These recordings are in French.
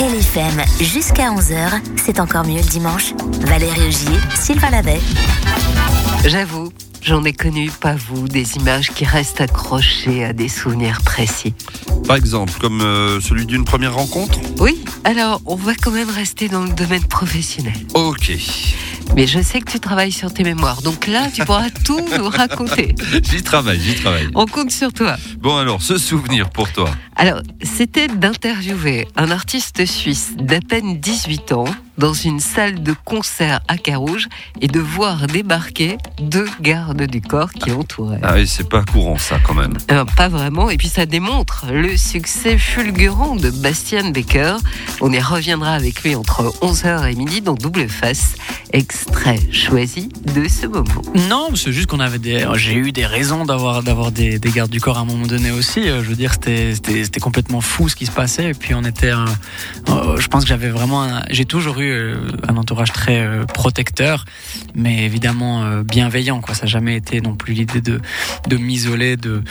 LFM jusqu'à 11h, c'est encore mieux le dimanche. Valérie Augier, Sylvain Lavet. J'avoue, j'en ai connu, pas vous, des images qui restent accrochées à des souvenirs précis. Par exemple, comme euh, celui d'une première rencontre? Oui, alors on va quand même rester dans le domaine professionnel. Ok. Mais je sais que tu travailles sur tes mémoires, donc là tu pourras tout nous raconter. J'y travaille, j'y travaille. On compte sur toi. Bon alors, ce souvenir pour toi Alors, c'était d'interviewer un artiste suisse d'à peine 18 ans dans une salle de concert à Carouge et de voir débarquer deux gardes du corps qui entouraient. Ah oui, c'est pas courant ça quand même. Euh, pas vraiment, et puis ça démontre le succès fulgurant de Bastien Becker. On y reviendra avec lui entre 11h et midi dans Double Face, extrait choisi de ce moment. Non, c'est juste qu'on avait des. J'ai eu des raisons d'avoir d'avoir des, des gardes du corps à un moment donné aussi. Euh, Je veux dire, c'était c'était c'était complètement fou ce qui se passait. Et puis on était. euh, je pense que j'avais vraiment. un- J'ai toujours eu euh, un entourage très euh, protecteur, mais évidemment euh, bienveillant. Quoi, ça n'a jamais été non plus l'idée de de m'isoler, de,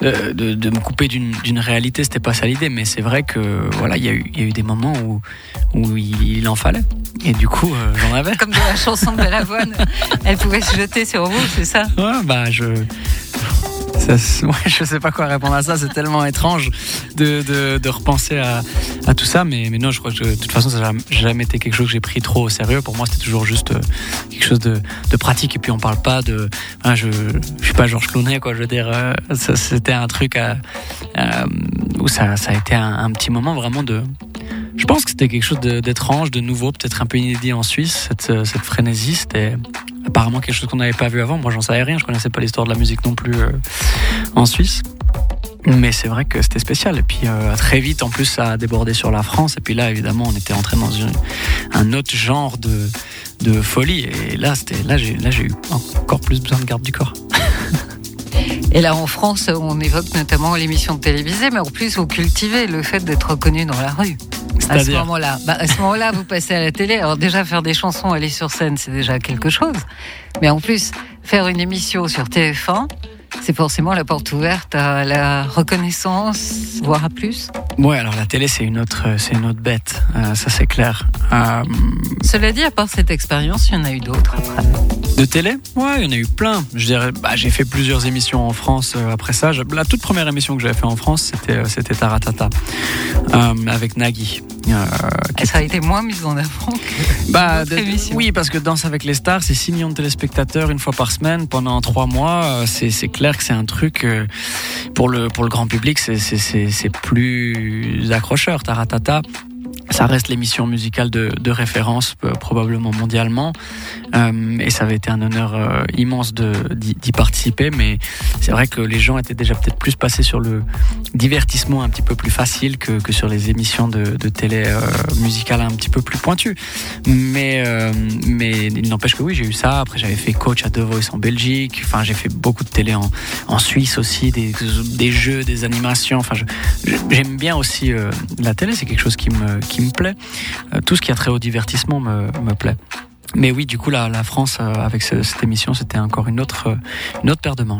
de de me couper d'une réalité. C'était pas ça l'idée. Mais c'est vrai que voilà, il y a eu y a eu des moments où où il, il en fallait. Et du coup, euh, j'en avais. Comme dans la chanson de Balavoine, elle pouvait se jeter sur vous, c'est ça? Ouais, bah je. Ça, ouais, je sais pas quoi répondre à ça, c'est tellement étrange de, repenser à, tout ça, mais, non, je crois que de toute façon, ça n'a jamais- été quelque chose que j'ai pris trop au sérieux. Pour moi, c'était toujours juste euh, quelque chose de, pratique, et puis on parle pas de. hein, je, je suis pas Georges Clooney, quoi, je veux dire, euh, c'était un truc à, où ça, a été un, petit moment vraiment de. Je pense que c'était quelque chose d'étrange, de nouveau, peut-être un peu inédit en Suisse, cette, cette frénésie. C'était apparemment quelque chose qu'on n'avait pas vu avant. Moi, j'en savais rien, je connaissais pas l'histoire de la musique non plus euh, en Suisse. Mais c'est vrai que c'était spécial. Et puis euh, très vite, en plus, ça a débordé sur la France. Et puis là, évidemment, on était entré dans un autre genre de, de folie. Et là, c'était là, j'ai là, j'ai eu encore plus besoin de garde du corps. Et là, en France, on évoque notamment l'émission télévisée, mais en plus, vous cultivez le fait d'être reconnu dans la rue. À ce moment-là, bah, à ce moment-là, vous passez à la télé. Alors déjà, faire des chansons, aller sur scène, c'est déjà quelque chose. Mais en plus, faire une émission sur TF1, c'est forcément la porte ouverte à la reconnaissance, voire à plus. Ouais, alors la télé, c'est une autre, c'est une autre bête. Euh, ça, c'est clair. Euh, Cela dit, à part cette expérience, il y en a eu d'autres après. De télé? Ouais, il y en a eu plein. Je dirais, bah, j'ai fait plusieurs émissions en France euh, après ça. Je- la toute première émission que j'avais fait en France, c'était euh, c'était Taratata euh, avec Nagui. Euh, qui ça a été moins mis en avant. que bah, oui, parce que Danse avec les stars, c'est 6 millions de téléspectateurs une fois par semaine pendant 3 mois. Euh, C'est c'est clair que c'est un truc euh, pour le pour le grand public, c'est c'est- c'est c'est plus accrocheur. Taratata. Ça reste l'émission musicale de, de référence, euh, probablement mondialement. Euh, et ça avait été un honneur euh, immense d'y participer. Mais c'est vrai que les gens étaient déjà peut-être plus passés sur le divertissement un petit peu plus facile que, que sur les émissions de, de télé euh, musicales un petit peu plus pointues. Mais, euh, mais il n'empêche que oui, j'ai eu ça. Après, j'avais fait coach à The Voice en Belgique. Enfin, j'ai fait beaucoup de télé en, en Suisse aussi, des, des jeux, des animations. Enfin, j'aime bien aussi euh, la télé. C'est quelque chose qui me, qui me plaît. Euh, tout ce qui a trait au divertissement me, plaît. Mais oui, du coup, la, la France, euh, avec ce- cette émission, c'était encore une autre, euh, une autre paire de manches.